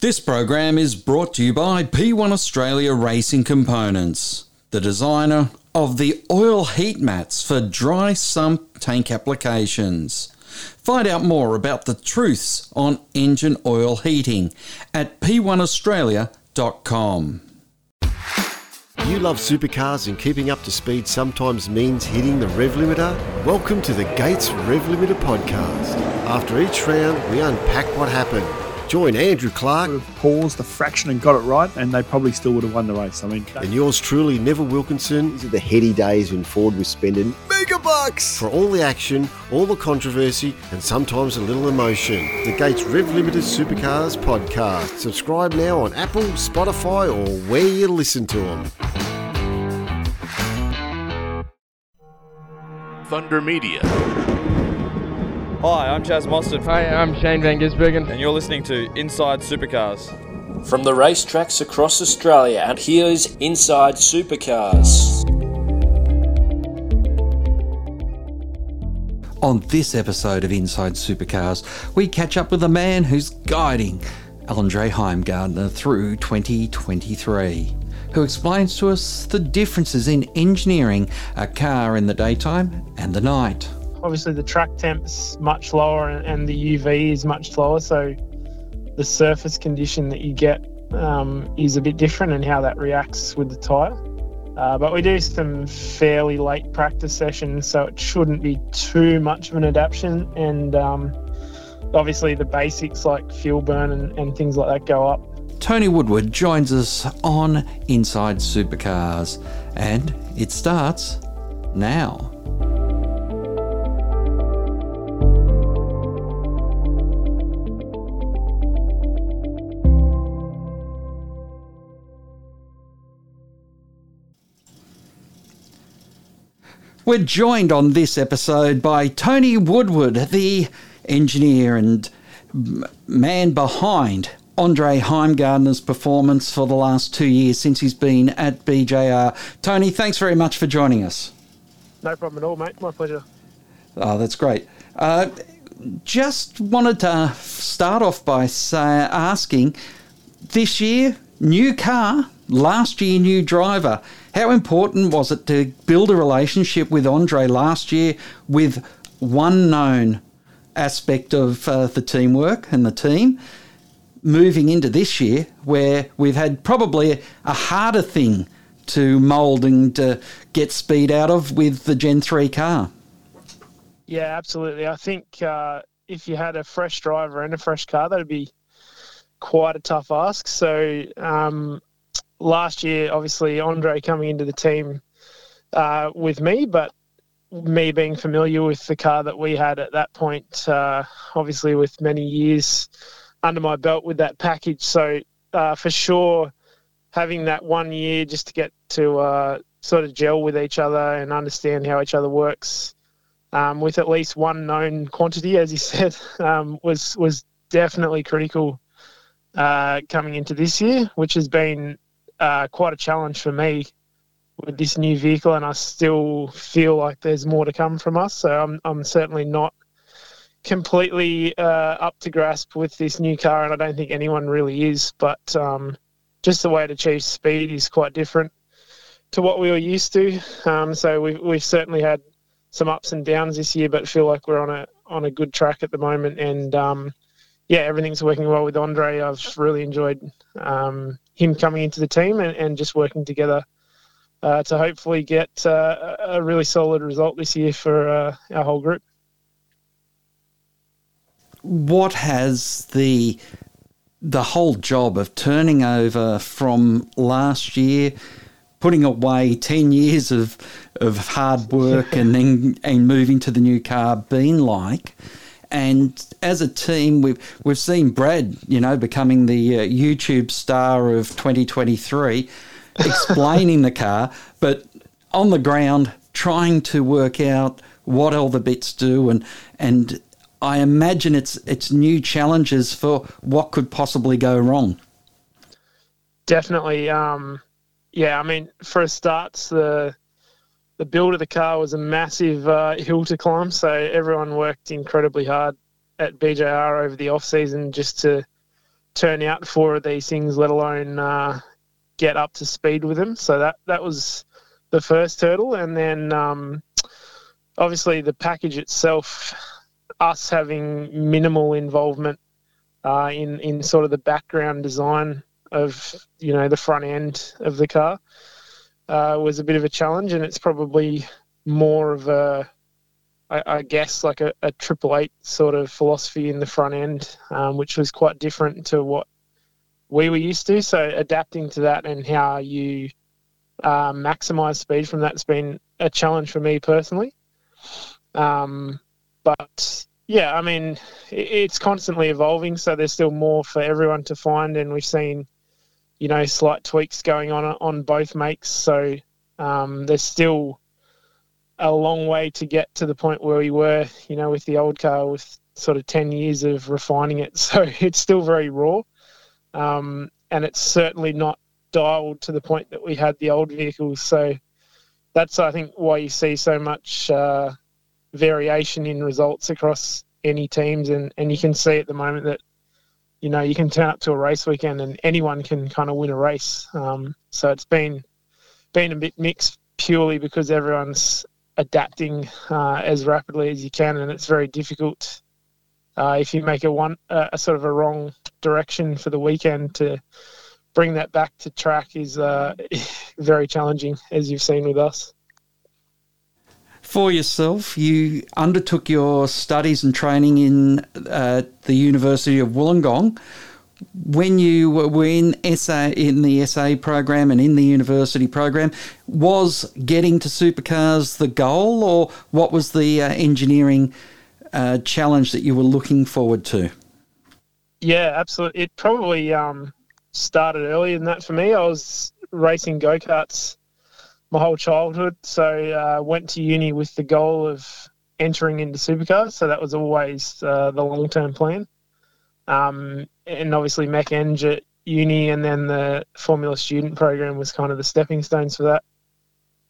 This program is brought to you by P1 Australia Racing Components, the designer of the oil heat mats for dry sump tank applications. Find out more about the truths on engine oil heating at p1australia.com. You love supercars and keeping up to speed sometimes means hitting the rev limiter? Welcome to the Gates Rev Limiter podcast. After each round, we unpack what happened Join Andrew Clark. Would have paused a fraction and got it right, and they probably still would have won the race. I mean, and yours truly, Neville Wilkinson. These are the heady days when Ford was spending mega bucks for all the action, all the controversy, and sometimes a little emotion. The Gates Rev Limiter Supercars podcast. Subscribe now on Apple, Spotify, or where you listen to them. Thunder Media. Hi, I'm Chaz Mostert. Hi, I'm Shane Van Gisbergen. And you're listening to Inside Supercars. From the racetracks across Australia, and here's Inside Supercars. On this episode of Inside Supercars, we catch up with a man who's guiding Andre Heimgartner through 2023, who explains to us the differences in engineering a car in the daytime and the night obviously the track temp's much lower and the UV is much lower, so the surface condition that you get um, is a bit different and how that reacts with the tyre. Uh, but we do some fairly late practice sessions, so it shouldn't be too much of an adaptation. And um, obviously, the basics like fuel burn and, and things like that go up. Tony Woodward joins us on Inside Supercars, and it starts now. We're joined on this episode by Tony Woodward, the engineer and man behind Andre Heimgartner's performance for the last two years since he's been at BJR. Tony, thanks very much for joining us. No problem at all, mate. My pleasure. Oh, that's great. Uh, just wanted to start off by say, asking this year, new car, last year, new driver. How important was it to build a relationship with Andre last year with one known aspect of uh, the teamwork and the team? Moving into this year, where we've had probably a harder thing to mould and to get speed out of with the Gen 3 car. Yeah, absolutely. I think uh, if you had a fresh driver and a fresh car, that'd be quite a tough ask. So um, last year, obviously, Andre coming into the team uh, with me, but me being familiar with the car that we had at that point, uh, obviously, with many years under my belt with that package. So, uh, for sure, having that one year just to get to uh, sort of gel with each other and understand how each other works. Um, with at least one known quantity, as you said, um, was was definitely critical uh, coming into this year, which has been uh, quite a challenge for me with this new vehicle, and I still feel like there's more to come from us. So I'm I'm certainly not completely uh, up to grasp with this new car, and I don't think anyone really is. But um, just the way to achieve speed is quite different to what we were used to. Um, so we've we've certainly had some ups and downs this year, but feel like we're on a on a good track at the moment, and um, yeah, everything's working well with Andre. I've really enjoyed um, him coming into the team and, and just working together uh, to hopefully get uh, a really solid result this year for uh, our whole group. What has the the whole job of turning over from last year, putting away ten years of of hard work, and then and moving to the new car been like? And as a team, we've we've seen Brad, you know, becoming the uh, YouTube star of 2023, explaining the car, but on the ground trying to work out what all the bits do, and and I imagine it's it's new challenges for what could possibly go wrong. Definitely, um, yeah. I mean, for a start, the the build of the car was a massive uh, hill to climb. So everyone worked incredibly hard at BJR over the off season just to turn out four of these things, let alone uh, get up to speed with them. So that that was the first hurdle, and then um, obviously the package itself, us having minimal involvement uh, in in sort of the background design of you know the front end of the car uh, was a bit of a challenge, and it's probably more of a I, I guess like a, a triple eight sort of philosophy in the front end, um, which was quite different to what we were used to. So adapting to that and how you uh, maximize speed from that's been a challenge for me personally. Um, but yeah, I mean, it's constantly evolving, so there's still more for everyone to find, and we've seen, you know, slight tweaks going on on both makes. So um, there's still a long way to get to the point where we were, you know, with the old car with sort of 10 years of refining it. So it's still very raw. Um, and it's certainly not dialed to the point that we had the old vehicles. So that's, I think, why you see so much uh, variation in results across any teams. And, and you can see at the moment that, you know, you can turn up to a race weekend and anyone can kind of win a race. Um, so it's been been a bit mixed purely because everyone's adapting uh, as rapidly as you can, and it's very difficult uh, if you make a one uh, a sort of a wrong direction for the weekend to bring that back to track is uh, very challenging, as you've seen with us. For yourself, you undertook your studies and training in uh, the University of Wollongong when you were in SA in the SA program and in the university program, was getting to supercars the goal, or what was the uh, engineering uh, challenge that you were looking forward to? Yeah, absolutely. It probably um, started earlier than that for me. I was racing go karts my whole childhood, so uh, went to uni with the goal of entering into supercars. So that was always uh, the long term plan. Um, and obviously Mech Eng at uni, and then the Formula Student program was kind of the stepping stones for that.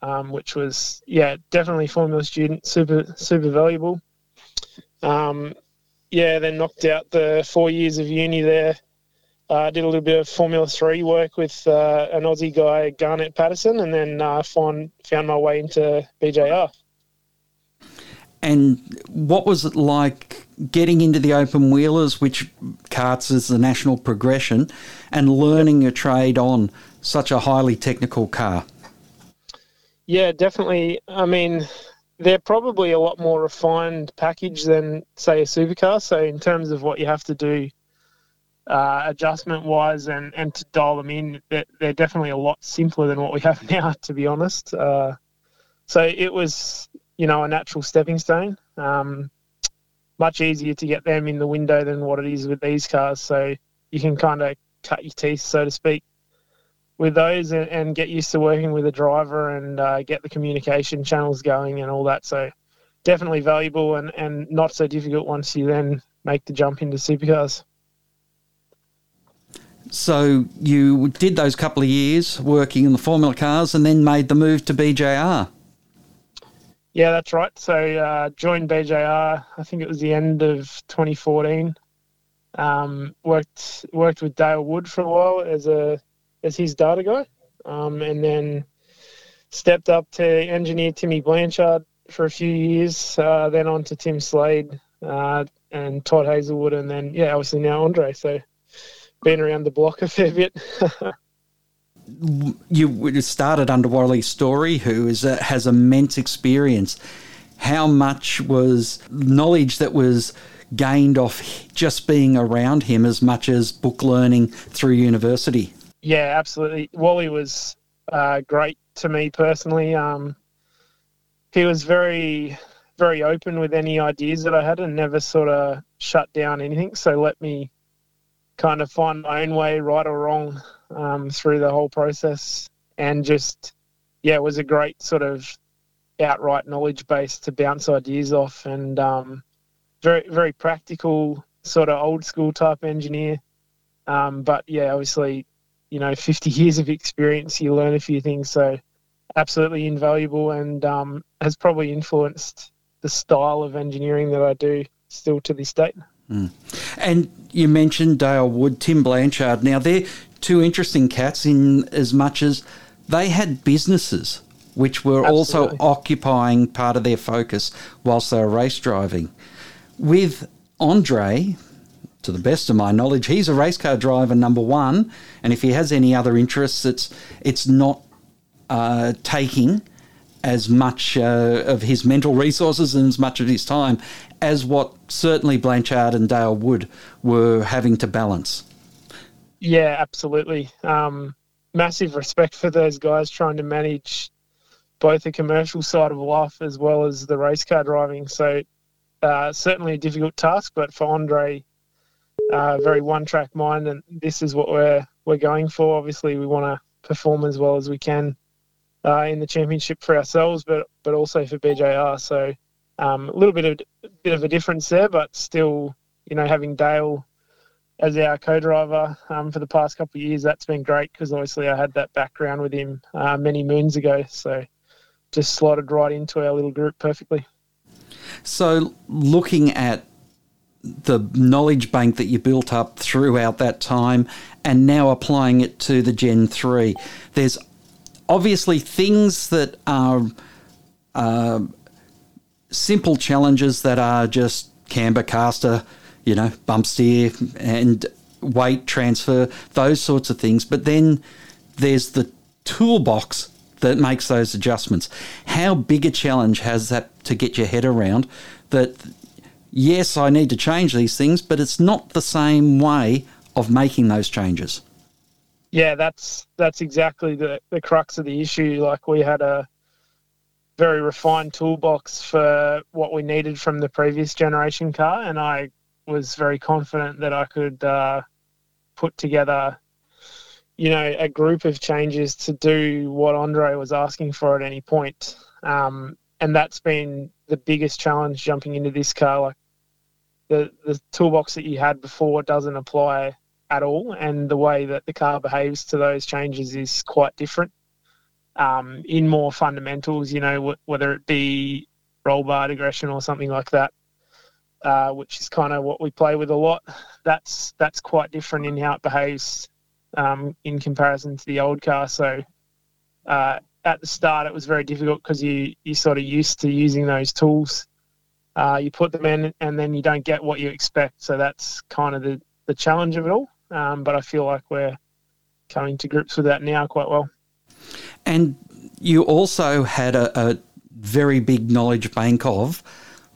Um, which was yeah definitely Formula Student super super valuable. Um, yeah, then knocked out the four years of uni there. Uh, did a little bit of Formula Three work with uh, an Aussie guy, Garnet Patterson, and then uh, found found my way into BJR. And what was it like getting into the open wheelers, which karts is the national progression, and learning a trade on such a highly technical car? Yeah, definitely. I mean, they're probably a lot more refined package than, say, a supercar. So, in terms of what you have to do uh, adjustment wise and, and to dial them in, they're, they're, definitely a lot simpler than what we have now, to be honest. Uh, so, it was, you know, a natural stepping stone. Um, much easier to get them in the window than what it is with these cars. So you can kind of cut your teeth, so to speak, with those and, and get used to working with a driver and uh, get the communication channels going and all that. So definitely valuable and, and not so difficult once you then make the jump into supercars. So you did those couple of years working in the Formula cars and then made the move to BJR. Yeah, that's right. So uh, joined BJR. I think it was the end of 2014. Um, worked worked with Dale Wood for a while as a as his data guy, um, and then stepped up to engineer Timmy Blanchard for a few years. Uh, then on to Tim Slade uh, and Todd Hazelwood, and then yeah, obviously now Andre. So been around the block a fair bit. you started under Wally Storey, who is a, has immense experience. How much was knowledge that was gained off just being around him as much as book learning through university? Yeah, absolutely. Wally was uh, great to me personally. Um, he was very, very open with any ideas that I had and never sort of shut down anything. So let me kind of find my own way, right or wrong um, through the whole process, and just yeah, it was a great sort of outright knowledge base to bounce ideas off, and um, very very practical sort of old school type engineer. Um, but yeah, obviously, you know, 50 years of experience, you learn a few things. So absolutely invaluable, and um, has probably influenced the style of engineering that I do still to this date. And you mentioned Dale Wood, Tim Blanchard. Now, they're two interesting cats in as much as they had businesses which were also occupying part of their focus whilst they were race driving. With Andre, to the best of my knowledge, he's a race car driver number one, and if he has any other interests, it's it's not uh, taking as much uh, of his mental resources and as much of his time as what certainly Blanchard and Dale Wood were having to balance. Yeah, absolutely. Um, massive respect for those guys trying to manage both the commercial side of life as well as the race car driving. So uh, certainly a difficult task, but for Andre, uh, very one-track mind, and this is what we're we're going for. Obviously, we want to perform as well as we can uh, in the championship for ourselves, but but also for BJR. So um, a little bit of bit of a difference there, but still, you know, having Dale as our co-driver um, for the past couple of years, that's been great because obviously I had that background with him uh, many moons ago. So just slotted right into our little group perfectly. So, looking at the knowledge bank that you built up throughout that time and now applying it to the Gen 3, there's obviously things that are uh, simple challenges that are just camber caster, you know, bump steer and weight transfer, those sorts of things. But then there's the toolbox that makes those adjustments. How big a challenge has that to get your head around that, yes, I need to change these things, but it's not the same way of making those changes? Yeah, that's that's exactly the, the crux of the issue. Like we had a very refined toolbox for what we needed from the previous generation car, and I was very confident that I could uh, put together, you know, a group of changes to do what Andre was asking for at any point. Um, and that's been the biggest challenge jumping into this car. Like the the toolbox that you had before doesn't apply at all, and the way that the car behaves to those changes is quite different. Um, in more fundamentals, you know, wh- whether it be roll bar digression or something like that, uh, which is kind of what we play with a lot. That's that's quite different in how it behaves um, in comparison to the old car. So uh, at the start, it was very difficult because you you sort of used to using those tools. Uh, you put them in, and then you don't get what you expect. So that's kind of the the challenge of it all. Um, but I feel like we're coming to grips with that now quite well. And you also had a, a very big knowledge bank of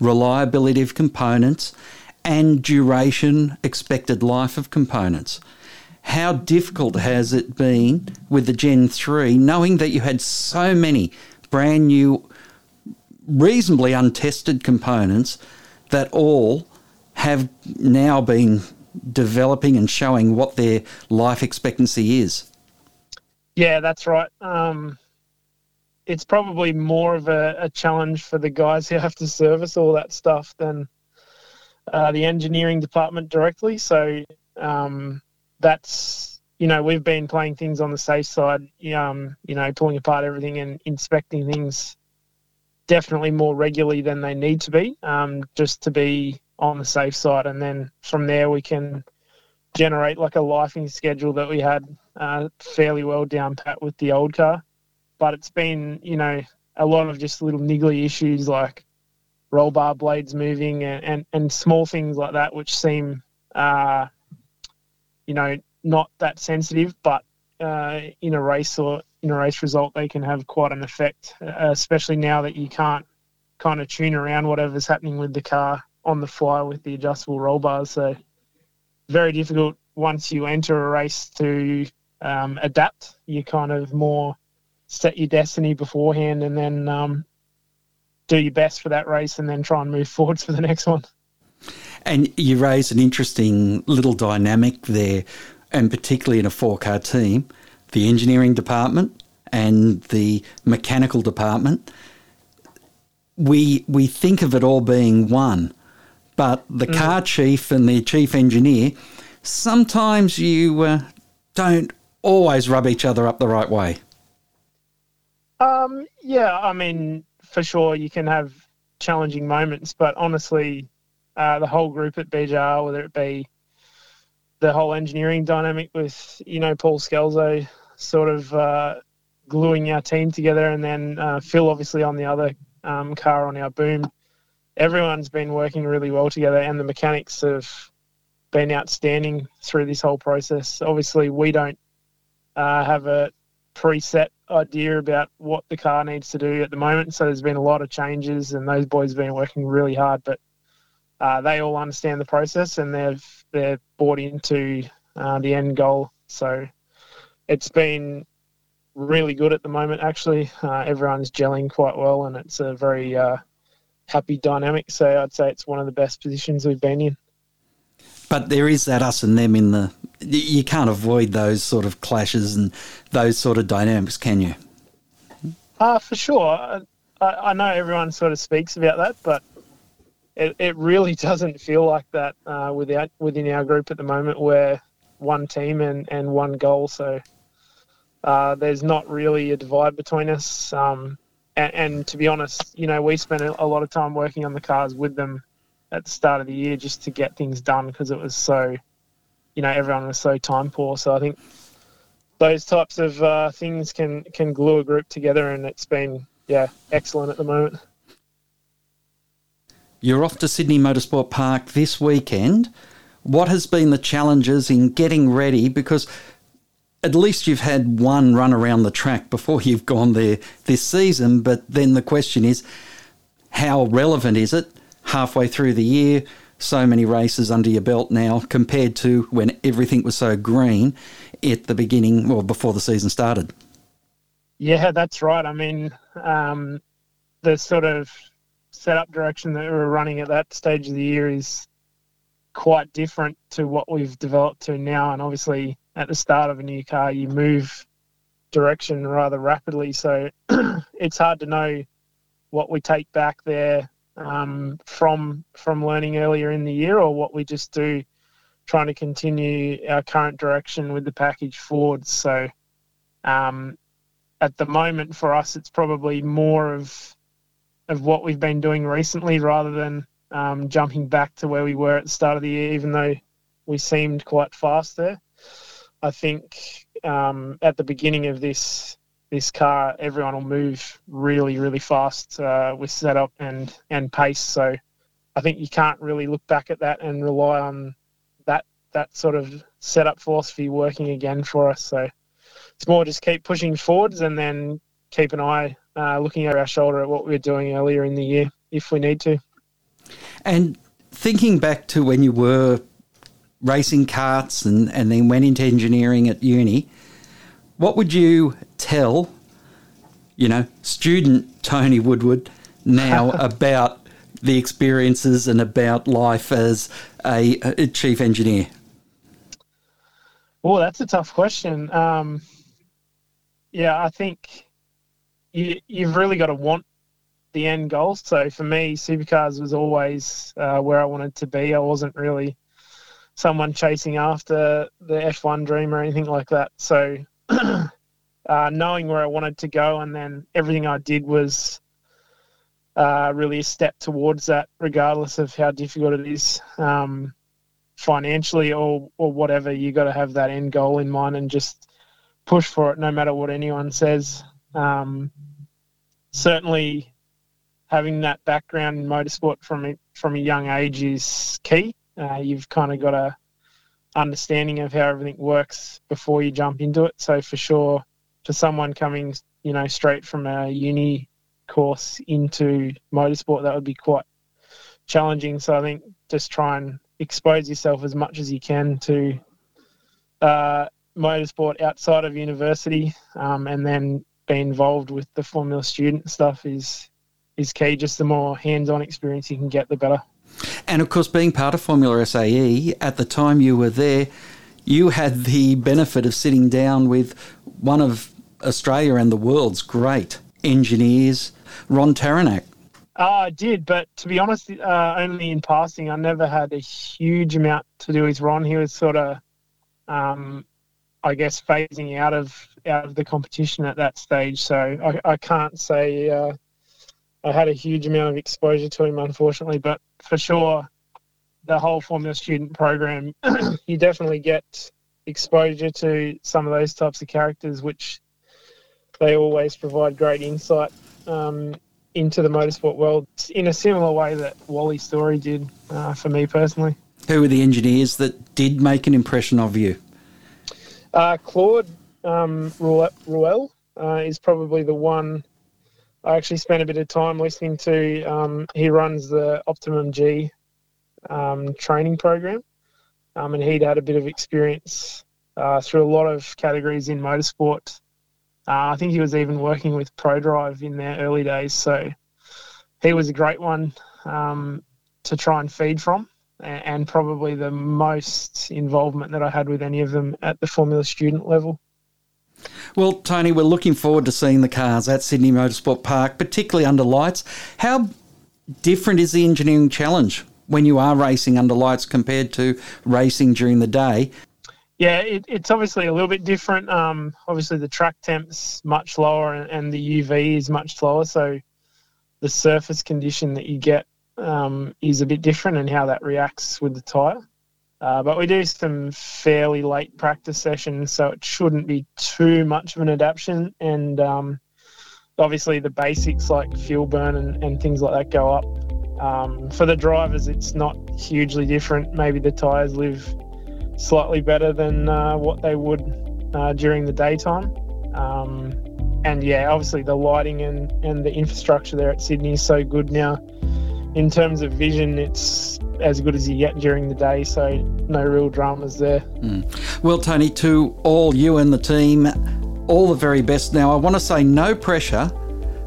reliability of components and duration, expected life of components. How difficult has it been with the Gen 3, knowing that you had so many brand new, reasonably untested components that all have now been developing and showing what their life expectancy is? Yeah, that's right. Um, it's probably more of a, a challenge for the guys who have to service all that stuff than uh, the engineering department directly. So um, that's you know we've been playing things on the safe side. Um, you know, pulling apart everything and inspecting things definitely more regularly than they need to be, um, just to be on the safe side. And then from there we can generate like a lifing schedule that we had uh, fairly well down pat with the old car. But it's been, you know, a lot of just little niggly issues like roll bar blades moving and, and, and small things like that, which seem, uh, you know, not that sensitive, but uh, in a race or in a race result, they can have quite an effect, uh, especially now that you can't kind of tune around whatever's happening with the car on the fly with the adjustable roll bars. So very difficult once you enter a race to um, adapt. You kind of more set your destiny beforehand and then um, do your best for that race and then try and move forwards for the next one. And you raise an interesting little dynamic there, and particularly in a four car team, the engineering department and the mechanical department. We we think of it all being one, but the car chief and the chief engineer sometimes you uh, don't always rub each other up the right way. Um, yeah, I mean, for sure, you can have challenging moments, but honestly, uh, the whole group at BJR, whether it be the whole engineering dynamic with you know Paul Scalzo sort of uh, gluing our team together, and then uh, Phil obviously on the other um, car on our boom. Everyone's been working really well together, and the mechanics have been outstanding through this whole process. Obviously, we don't uh, have a preset idea about what the car needs to do at the moment, so there's been a lot of changes, and those boys have been working really hard, but. Uh, they all understand the process and they've they're bought into uh, the end goal. So it's been really good at the moment. Actually, uh, everyone's gelling quite well, and it's a very uh, happy dynamic. So I'd say it's one of the best positions we've been in. But there is that us and them in the. You can't avoid those sort of clashes and those sort of dynamics, can you? Uh, for sure. I, I know everyone sort of speaks about that, but it, it really doesn't feel like that uh, without, within our group at the moment. We're one team and, and one goal, so uh, there's not really a divide between us. Um, and, and, to be honest, you know, we spent a, lot of time working on the cars with them at the start of the year just to get things done because it was so, you know, everyone was so time poor. So I think those types of uh, things can can glue a group together, and it's been yeah excellent at the moment. You're off to Sydney Motorsport Park this weekend. What has been the challenges in getting ready? Because at least you've had one run around the track before you've gone there this season. But then the question is, how relevant is it halfway through the year? So many races under your belt now compared to when everything was so green at the beginning or before the season started. Yeah, that's right. I mean, um, the sort of setup direction that we are running at that stage of the year is quite different to what we've developed to now. And obviously, at the start of a new car, you move direction rather rapidly. So it's hard to know what we take back there um, from from learning earlier in the year, or what we just do, trying to continue our current direction with the package forward. So um, at the moment, for us, it's probably more of of what we've been doing recently rather than um, jumping back to where we were at the start of the year, even though we seemed quite fast there. I think um, at the beginning of this this car, everyone will move really, really fast uh, with setup and and pace. So I think you can't really look back at that and rely on that that sort of setup philosophy working again for us. So it's more just keep pushing forwards and then keep an eye uh, looking over our shoulder at what we were doing earlier in the year if we need to. And thinking back to when you were racing karts and, and then went into engineering at uni, what would you tell, you know, student Tony Woodward now about the experiences and about life as a, a chief engineer? Oh, that's a tough question. Um, yeah, I think you, you've really got to want the end goal. So for me, supercars was always uh, where I wanted to be. I wasn't really someone chasing after the F1 dream or anything like that. So uh, knowing where I wanted to go and then everything I did was uh, really a step towards that, regardless of how difficult it is um, financially or, or whatever. You got to have that end goal in mind and just push for it no matter what anyone says. Um, certainly, having that background in motorsport from from a young age is key. Uh, you've kind of got a understanding of how everything works before you jump into it. So for sure, for someone coming, you know, straight from a uni course into motorsport, that would be quite challenging. So I think just try and expose yourself as much as you can to uh, motorsport outside of university, um, and then be involved with the Formula Student stuff is is key. Just the more hands-on experience you can get, the better. And of course, being part of Formula SAE at the time you were there, you had the benefit of sitting down with one of Australia and the world's great engineers, Ron Tauranac. Uh, I did, but to be honest, uh, only in passing. I never had a huge amount to do with Ron. He was sort of um, I guess phasing out of out of the competition at that stage. So I, I can't say uh, I had a huge amount of exposure to him, unfortunately. But for sure, the whole Formula Student program, you definitely get exposure to some of those types of characters, which they always provide great insight um, into the motorsport world in a similar way that Wally Storey did uh, for me personally. Who were the engineers that did make an impression of you? Uh, Claude um, Rouelle uh, is probably the one I actually spent a bit of time listening to. Um, he runs the Optimum G um, training program, um, and he'd had a bit of experience uh, through a lot of categories in motorsport. Uh, I think he was even working with ProDrive in their early days, so he was a great one um, to try and feed from, and, and probably the most involvement that I had with any of them at the Formula Student level. Well, Tony, we're looking forward to seeing the cars at Sydney Motorsport Park, particularly under lights. How different is the engineering challenge when you are racing under lights compared to racing during the day? Yeah, it, it's obviously a little bit different. Um, obviously, the track temp's much lower and, the UV is much lower, so the surface condition that you get um, is a bit different and how that reacts with the tyre. Uh, but we do some fairly late practice sessions, so it shouldn't be too much of an adaptation. And um, obviously, the basics like fuel burn and, and things like that go up. Um, for the drivers, it's not hugely different. Maybe the tyres live slightly better than uh, what they would uh, during the daytime. Um, and yeah, obviously the lighting and, and the infrastructure there at Sydney is so good now. In terms of vision, it's as good as you get during the day, so no real dramas there. Mm. Well, Tony, to all you and the team, all the very best. Now, I want to say no pressure,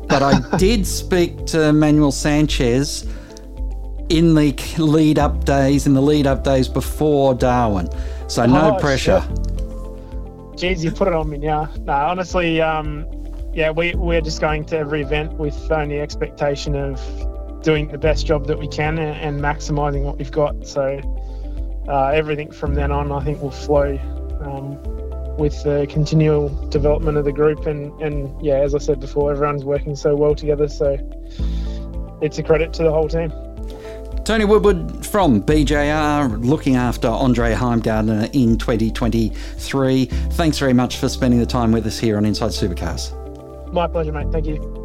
but I did speak to Manuel Sanchez in the lead up days, in the lead up days before Darwin. So no oh, pressure. Shit. Jeez, you put it on me now. No, honestly, um, yeah, we, we're just going to every event with only expectation of doing the best job that we can and, and maximising what we've got. So uh, everything from then on, I think, will flow um, with the continual development of the group. And, and yeah, as I said before, everyone's working so well together. So it's a credit to the whole team. Tony Woodward from BJR looking after Andre Heimgartner in 2023. Thanks very much for spending the time with us here on Inside Supercars. My pleasure, mate. Thank you.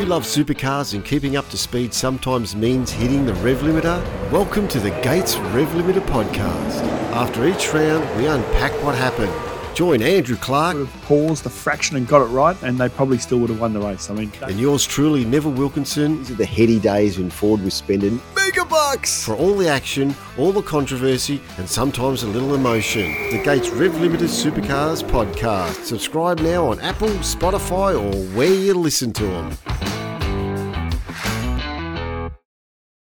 You love supercars and keeping up to speed sometimes means hitting the rev limiter? Welcome to the Gates Rev Limiter podcast. After each round, we unpack what happened Join Andrew Clark. Would have paused the fraction and got it right, and they probably still would have won the race. I mean, and yours truly, Neville Wilkinson. These are the heady days when Ford was spending mega bucks for all the action, all the controversy, and sometimes a little emotion. The Gates Rev Limiter Supercars podcast. Subscribe now on Apple, Spotify, or where you listen to them.